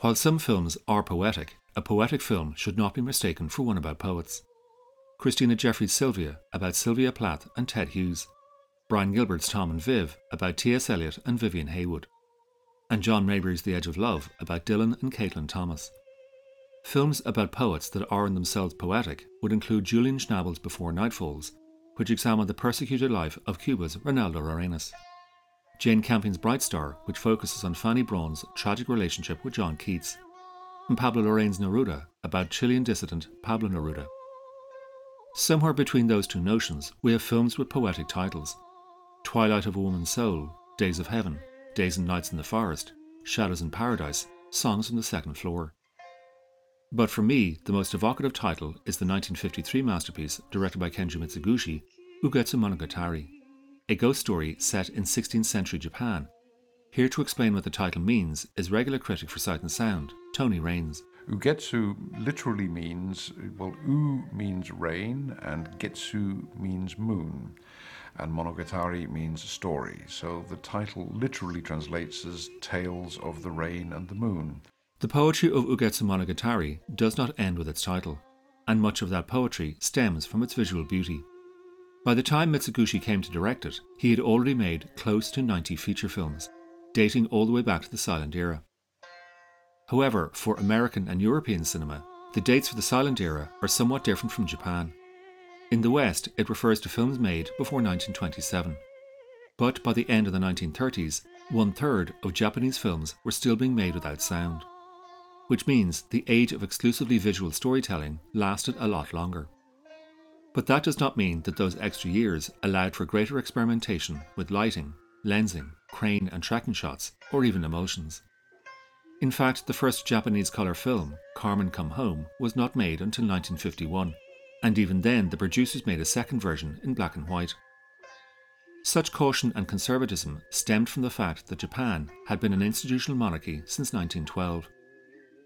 While some films are poetic, a poetic film should not be mistaken for one about poets. Christina Jeffries' Sylvia about Sylvia Plath and Ted Hughes. Brian Gilbert's Tom and Viv about T.S. Eliot and Vivienne Haigh-Wood. And John Maybury's The Edge of Love about Dylan and Caitlin Thomas. Films about poets that are in themselves poetic would include Julian Schnabel's Before Night Falls, which examined the persecuted life of Cuba's Reinaldo Arenas. Jane Campion's Bright Star, which focuses on Fanny Brawne's tragic relationship with John Keats, and Pablo Larraín's Neruda, about Chilean dissident Pablo Neruda. Somewhere between those two notions, we have films with poetic titles Twilight of a Woman's Soul, Days of Heaven, Days and Nights in the Forest, Shadows in Paradise, Songs from the Second Floor. But for me, the most evocative title is the 1953 masterpiece directed by Kenji Mitsuguchi, Ugetsu Monogatari, a ghost story set in 16th century Japan. Here to explain what the title means is regular critic for Sight and Sound, Tony Rayns. Ugetsu literally means, well, U means rain and Getsu means moon, and Monogatari means story. So the title literally translates as Tales of the Rain and the Moon. The poetry of Ugetsu Monogatari does not end with its title, and much of that poetry stems from its visual beauty. By the time Mitsuguchi came to direct it, he had already made close to 90 feature films, dating all the way back to the silent era. However, for American and European cinema, the dates for the silent era are somewhat different from Japan. In the West, it refers to films made before 1927. But by the end of the 1930s, one third of Japanese films were still being made without sound which means the age of exclusively visual storytelling lasted a lot longer. But that does not mean that those extra years allowed for greater experimentation with lighting, lensing, crane and tracking shots, or even emotions. In fact, the first Japanese colour film, Carmen Come Home, was not made until 1951, and even then the producers made a second version in black and white. Such caution and conservatism stemmed from the fact that Japan had been an institutional monarchy since 1912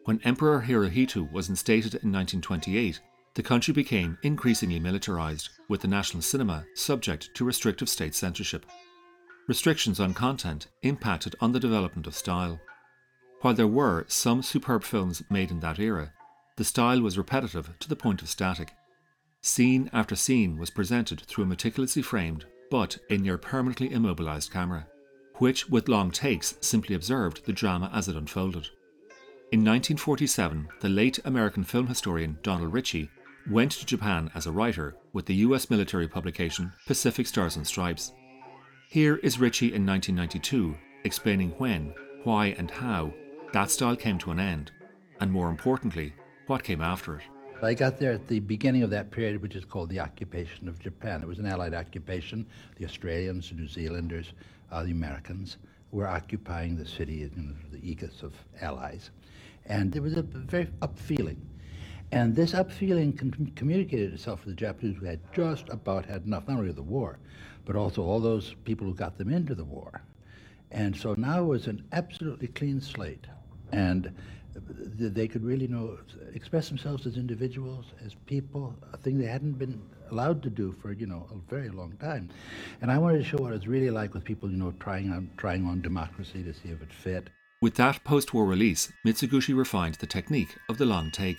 when Emperor Hirohito was instated in 1928, the country became increasingly militarized, with the national cinema subject to restrictive state censorship. Restrictions on content impacted on the development of style. While there were some superb films made in that era, the style was repetitive to the point of static. Scene after scene was presented through a meticulously framed, but a near permanently immobilized camera, which, with long takes, simply observed the drama as it unfolded. In 1947, the late American film historian Donald Richie went to Japan as a writer with the US military publication Pacific Stars and Stripes. Here is Richie in 1992 explaining when, why, and how that style came to an end, and more importantly, what came after it. I got there at the beginning of that period, which is called the occupation of Japan. It was an Allied occupation. The Australians, the New Zealanders, uh, the Americans were occupying the city in the aegis of Allies. And there was a very up feeling. And this up feeling com- communicated itself to the Japanese who had just about had enough, not only of the war, but also all those people who got them into the war. And so now it was an absolutely clean slate. And they could really know, express themselves as individuals, as people, a thing they hadn't been allowed to do for you know a very long time. And I wanted to show what it's really like with people, you know, trying on trying on democracy to see if it fit. With that post war release, Mitsuguchi refined the technique of the long take,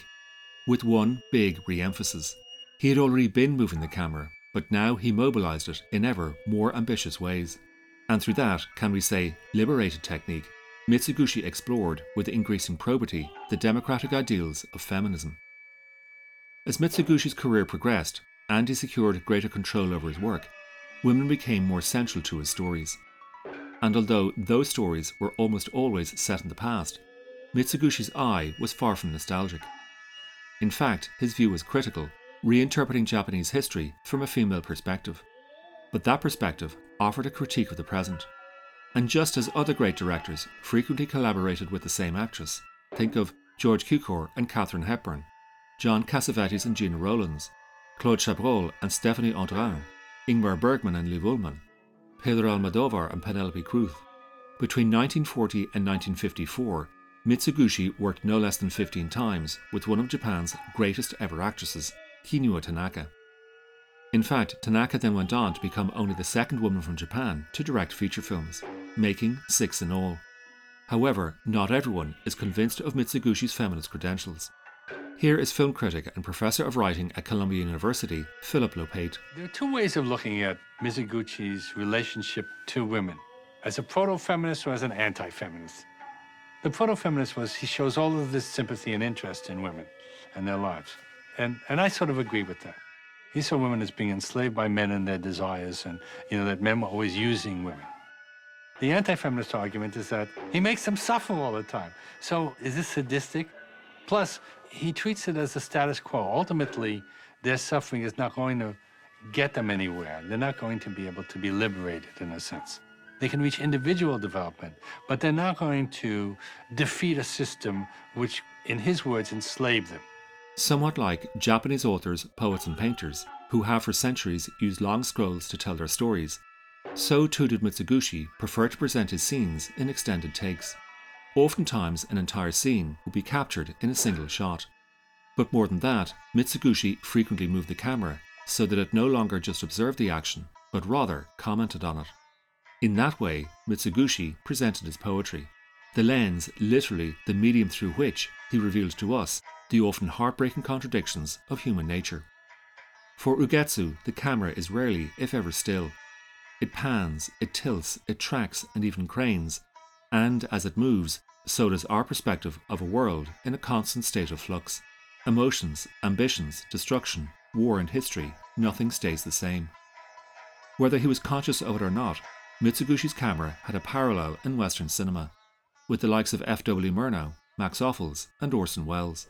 with one big re emphasis. He had already been moving the camera, but now he mobilized it in ever more ambitious ways. And through that, can we say, liberated technique, Mitsuguchi explored with increasing probity the democratic ideals of feminism. As Mitsugushi's career progressed and he secured greater control over his work, women became more central to his stories. And although those stories were almost always set in the past, Mitsugushi's eye was far from nostalgic. In fact, his view was critical, reinterpreting Japanese history from a female perspective. But that perspective offered a critique of the present. And just as other great directors frequently collaborated with the same actress, think of George Cukor and Katharine Hepburn, John Cassavetes and Gena Rowlands, Claude Chabrol and Stephanie Andrian, Ingmar Bergman and Liv Ullmann, Pedro Almodovar and Penelope Cruz. Between 1940 and 1954, Mitsuguchi worked no less than 15 times with one of Japan's greatest ever actresses, Kinuyo Tanaka. In fact, Tanaka then went on to become only the second woman from Japan to direct feature films, making six in all. However, not everyone is convinced of Mitsugushi's feminist credentials. Here is film critic and professor of writing at Columbia University, Philip Lopate. There are two ways of looking at Mizoguchi's relationship to women as a proto feminist or as an anti feminist. The proto feminist was he shows all of this sympathy and interest in women and their lives. And, and I sort of agree with that. He saw women as being enslaved by men and their desires, and you know that men were always using women. The anti-feminist argument is that he makes them suffer all the time. So is this sadistic? Plus, he treats it as a status quo. Ultimately, their suffering is not going to get them anywhere. They're not going to be able to be liberated in a sense. They can reach individual development, but they're not going to defeat a system which, in his words, enslaved them. Somewhat like Japanese authors, poets, and painters, who have for centuries used long scrolls to tell their stories, so too did Mitsugushi prefer to present his scenes in extended takes. Oftentimes, an entire scene would be captured in a single shot. But more than that, Mitsugushi frequently moved the camera so that it no longer just observed the action, but rather commented on it. In that way, Mitsugushi presented his poetry. The lens, literally the medium through which he reveals to us the often heartbreaking contradictions of human nature. For Ugetsu, the camera is rarely, if ever, still. It pans, it tilts, it tracks, and even cranes, and as it moves, so does our perspective of a world in a constant state of flux. Emotions, ambitions, destruction, war, and history, nothing stays the same. Whether he was conscious of it or not, Mitsugushi's camera had a parallel in Western cinema, with the likes of F.W. Murnau, Max Ophuls, and Orson Welles.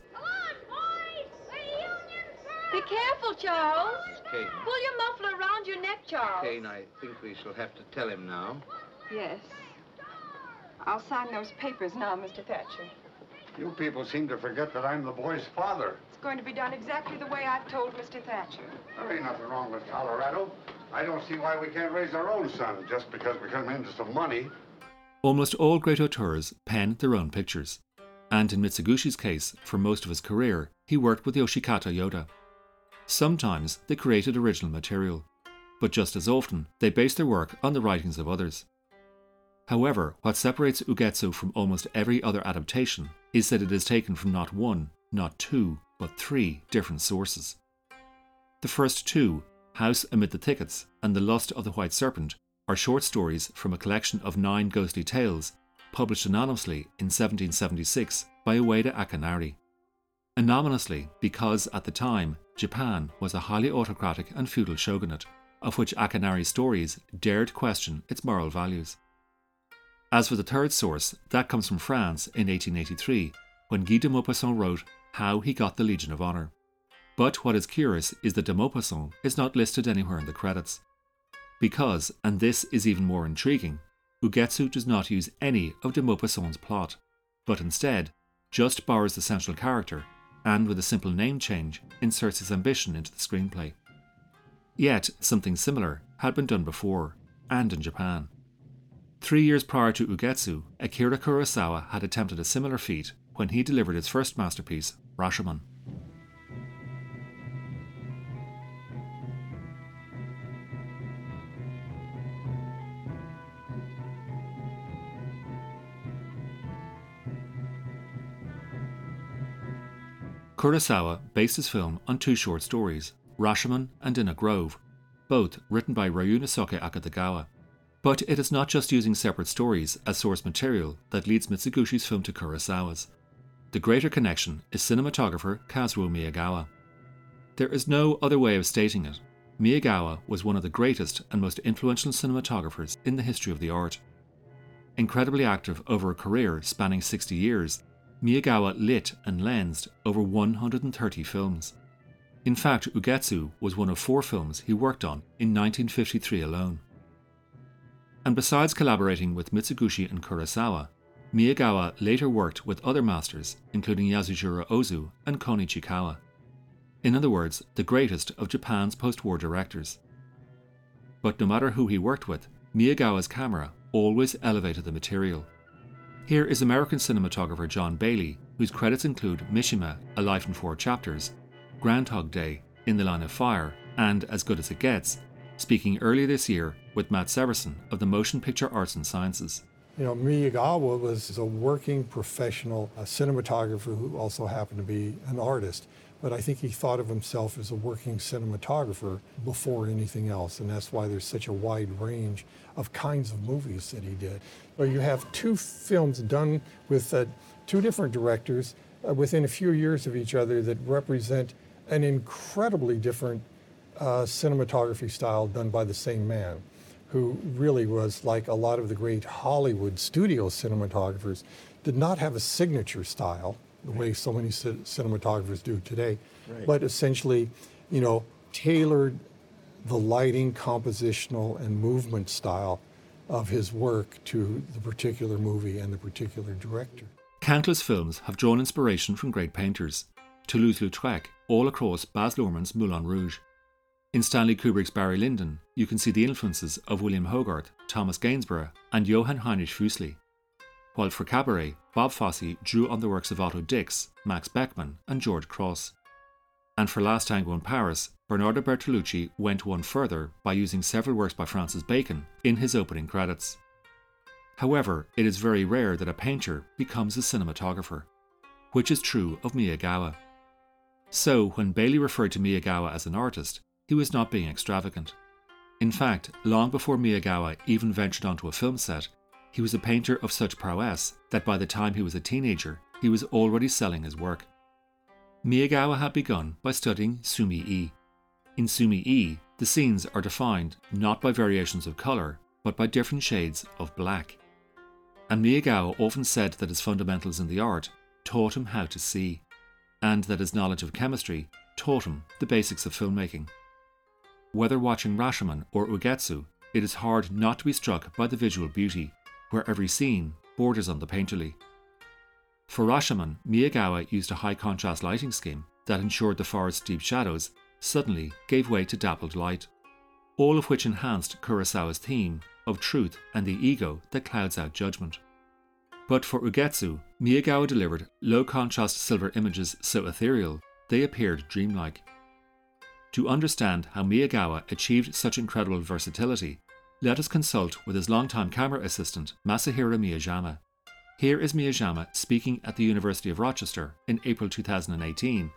Be careful, Charles. Kate. Pull your muffler around your neck, Charles. Kane, I think we shall have to tell him now. Yes. I'll sign those papers now, Mr. Thatcher. You people seem to forget that I'm the boy's father. It's going to be done exactly the way I've told Mr. Thatcher. There ain't nothing wrong with Colorado. I don't see why we can't raise our own son just because we come into some money. Almost all great auteurs pen their own pictures. And in Mitsugushi's case, for most of his career, he worked with Yoshikata Yoda. Sometimes they created original material, but just as often they based their work on the writings of others. However, what separates Ugetsu from almost every other adaptation is that it is taken from not one, not two, but three different sources. The first two, House Amid the Thickets and The Lust of the White Serpent, are short stories from a collection of nine ghostly tales published anonymously in 1776 by Ueda Akinari. Anonymously because at the time Japan was a highly autocratic and feudal shogunate, of which Akinari's stories dared question its moral values. As for the third source, that comes from France in 1883, when Guy de Maupassant wrote How He Got the Legion of Honour. But what is curious is that de Maupassant is not listed anywhere in the credits. Because, and this is even more intriguing, Ugetsu does not use any of de Maupassant's plot, but instead just borrows the central character and, with a simple name change, inserts his ambition into the screenplay. Yet, something similar had been done before, and in Japan. Three years prior to Ugetsu, Akira Kurosawa had attempted a similar feat when he delivered his first masterpiece, Rashomon. Kurosawa based his film on two short stories, Rashomon and In a Grove, both written by Ryunosuke Akutagawa. But it is not just using separate stories as source material that leads Mitsugushi's film to Kurosawa's. The greater connection is cinematographer Kazuo Miyagawa. There is no other way of stating it. Miyagawa was one of the greatest and most influential cinematographers in the history of the art. Incredibly active over a career spanning 60 years, Miyagawa lit and lensed over 130 films. In fact, Ugetsu was one of four films he worked on in 1953 alone. And besides collaborating with Mitsugushi and Kurosawa, Miyagawa later worked with other masters, including Yasujiro Ozu and Kon Ichikawa. In other words, the greatest of Japan's post war directors. But no matter who he worked with, Miyagawa's camera always elevated the material. Here is American cinematographer John Bailey, whose credits include Mishima, A Life in Four Chapters, Groundhog Day, In the Line of Fire, and As Good as It Gets, speaking earlier this year with Matt Severson of the Motion Picture Arts and Sciences. You know, Miyagawa was a working professional a cinematographer who also happened to be an artist. But I think he thought of himself as a working cinematographer before anything else, and that's why there's such a wide range of kinds of movies that he did. Well, you have two films done with uh, two different directors uh, within a few years of each other that represent an incredibly different uh, cinematography style done by the same man, who really was like a lot of the great Hollywood studio cinematographers, did not have a signature style the way so many c- cinematographers do today, Right. but essentially, you know, tailored the lighting, compositional, and movement style of his work to the particular movie and the particular director. Countless films have drawn inspiration from great painters, Toulouse-Lautrec, all across Baz Luhrmann's Moulin Rouge. In Stanley Kubrick's Barry Lyndon, you can see the influences of William Hogarth, Thomas Gainsborough, and Johann Heinrich Füssli. While for Cabaret, Bob Fosse drew on the works of Otto Dix, Max Beckmann, and George Grosz. And for Last Tango in Paris, Bernardo Bertolucci went one further by using several works by Francis Bacon in his opening credits. However, it is very rare that a painter becomes a cinematographer, which is true of Miyagawa. So, when Bailey referred to Miyagawa as an artist, he was not being extravagant. In fact, long before Miyagawa even ventured onto a film set, he was a painter of such prowess that by the time he was a teenager, he was already selling his work. Miyagawa had begun by studying Sumi-e. In Sumi-e, the scenes are defined not by variations of colour, but by different shades of black. And Miyagawa often said that his fundamentals in the art taught him how to see, and that his knowledge of chemistry taught him the basics of filmmaking. Whether watching Rashomon or Ugetsu, it is hard not to be struck by the visual beauty, where every scene borders on the painterly. For Rashomon, Miyagawa used a high contrast lighting scheme that ensured the forest's deep shadows suddenly gave way to dappled light, all of which enhanced Kurosawa's theme of truth and the ego that clouds out judgment. But for Ugetsu, Miyagawa delivered low contrast silver images so ethereal they appeared dreamlike. To understand how Miyagawa achieved such incredible versatility, let us consult with his longtime camera assistant Masahiro Miyajima. Here is Miyajima speaking at the University of Rochester in April 2018,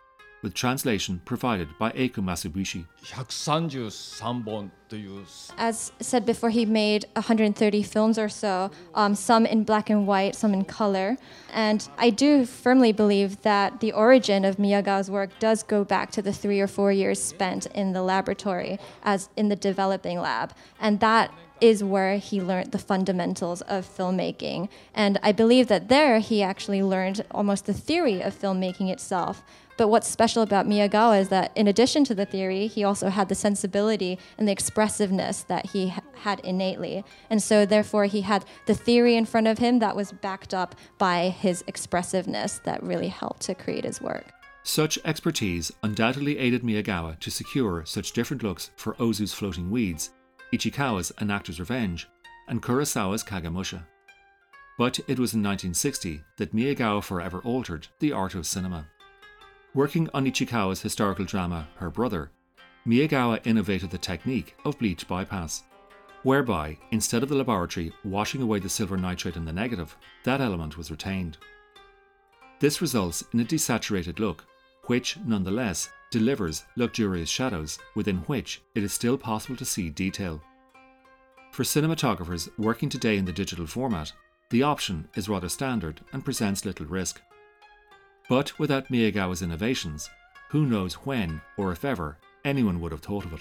with translation provided by Eiko Masubushi. 133本という As said before, he made 130 films or so, um, some in black and white, some in color. And I do firmly believe that the origin of Miyagawa's work does go back to the three or four years spent in the laboratory, as in the developing lab. And that is where he learned the fundamentals of filmmaking. And I believe that there he actually learned almost the theory of filmmaking itself. But what's special about Miyagawa is that, in addition to the theory, he also had the sensibility and the expressiveness that he ha- had innately. And so, therefore, he had the theory in front of him that was backed up by his expressiveness that really helped to create his work. Such expertise undoubtedly aided Miyagawa to secure such different looks for Ozu's Floating Weeds, Ichikawa's An Actor's Revenge, and Kurosawa's Kagemusha. But it was in 1960 that Miyagawa forever altered the art of cinema. Working on Ichikawa's historical drama Her Brother, Miyagawa innovated the technique of bleach bypass, whereby, instead of the laboratory washing away the silver nitrate in the negative, that element was retained. This results in a desaturated look, which, nonetheless, delivers luxurious shadows within which it is still possible to see detail. For cinematographers working today in the digital format, the option is rather standard and presents little risk. But without Miyagawa's innovations, who knows when, or if ever, anyone would have thought of it.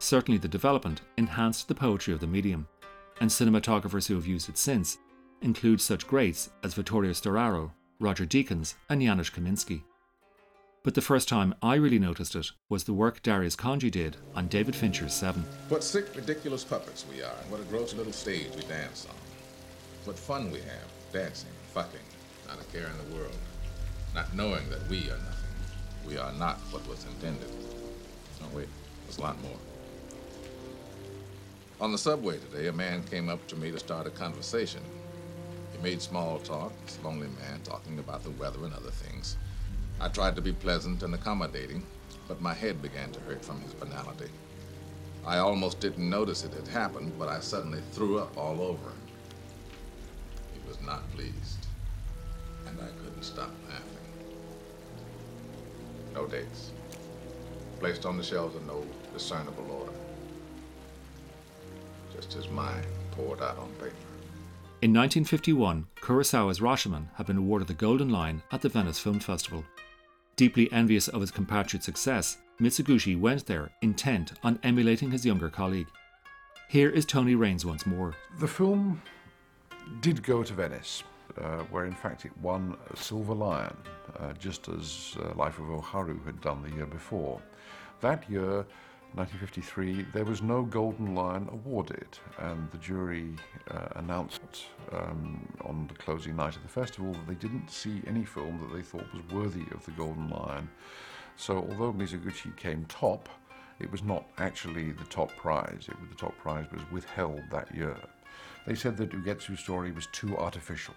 Certainly, the development enhanced the poetry of the medium, and cinematographers who have used it since include such greats as Vittorio Storaro, Roger Deakins, and Janusz Kaminski. But the first time I really noticed it was the work Darius Khondji did on David Fincher's Seven. What sick, ridiculous puppets we are, and what a gross little stage we dance on. What fun we have, dancing, fucking, not a care in the world, not knowing that we are nothing. We are not what was intended. No, wait, there's a lot more. On the subway today, a man came up to me to start a conversation. He made small talk, this lonely man talking about the weather and other things. I tried to be pleasant and accommodating, but my head began to hurt from his banality. I almost didn't notice it had happened, but I suddenly threw up all over. Him. He was not pleased, and I couldn't stop laughing. No dates. Placed on the shelves in no discernible order. Just as mind poured out on paper. In 1951, Kurosawa's Rashomon had been awarded the Golden Lion at the Venice Film Festival. Deeply envious of his compatriot's success, Mitsuguchi went there intent on emulating his younger colleague. Here is Tony Rayns once more. The film did go to Venice, where in fact it won a Silver Lion, uh, just as uh, Life of Oharu had done the year before. That year, 1953, there was no Golden Lion awarded, and the jury uh, announced um, on the closing night of the festival that they didn't see any film that they thought was worthy of the Golden Lion. So, although Mizoguchi came top, it was not actually the top prize. It, the top prize was withheld that year. They said that Ugetsu's story was too artificial.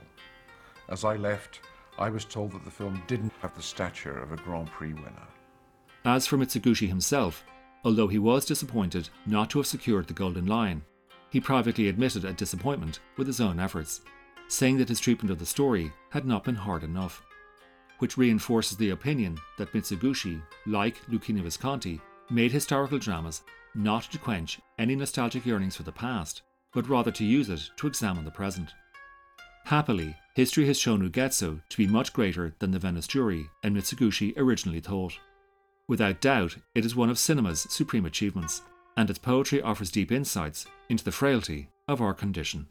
As I left, I was told that the film didn't have the stature of a Grand Prix winner. As for Mitsuguchi himself, although he was disappointed not to have secured the Golden Lion, he privately admitted a disappointment with his own efforts, saying that his treatment of the story had not been hard enough, which reinforces the opinion that Mitsuguchi, like Luchino Visconti, made historical dramas not to quench any nostalgic yearnings for the past, but rather to use it to examine the present. Happily, history has shown Ugetsu to be much greater than the Venice jury and Mitsuguchi originally thought. Without doubt, it is one of cinema's supreme achievements, and its poetry offers deep insights into the frailty of our condition.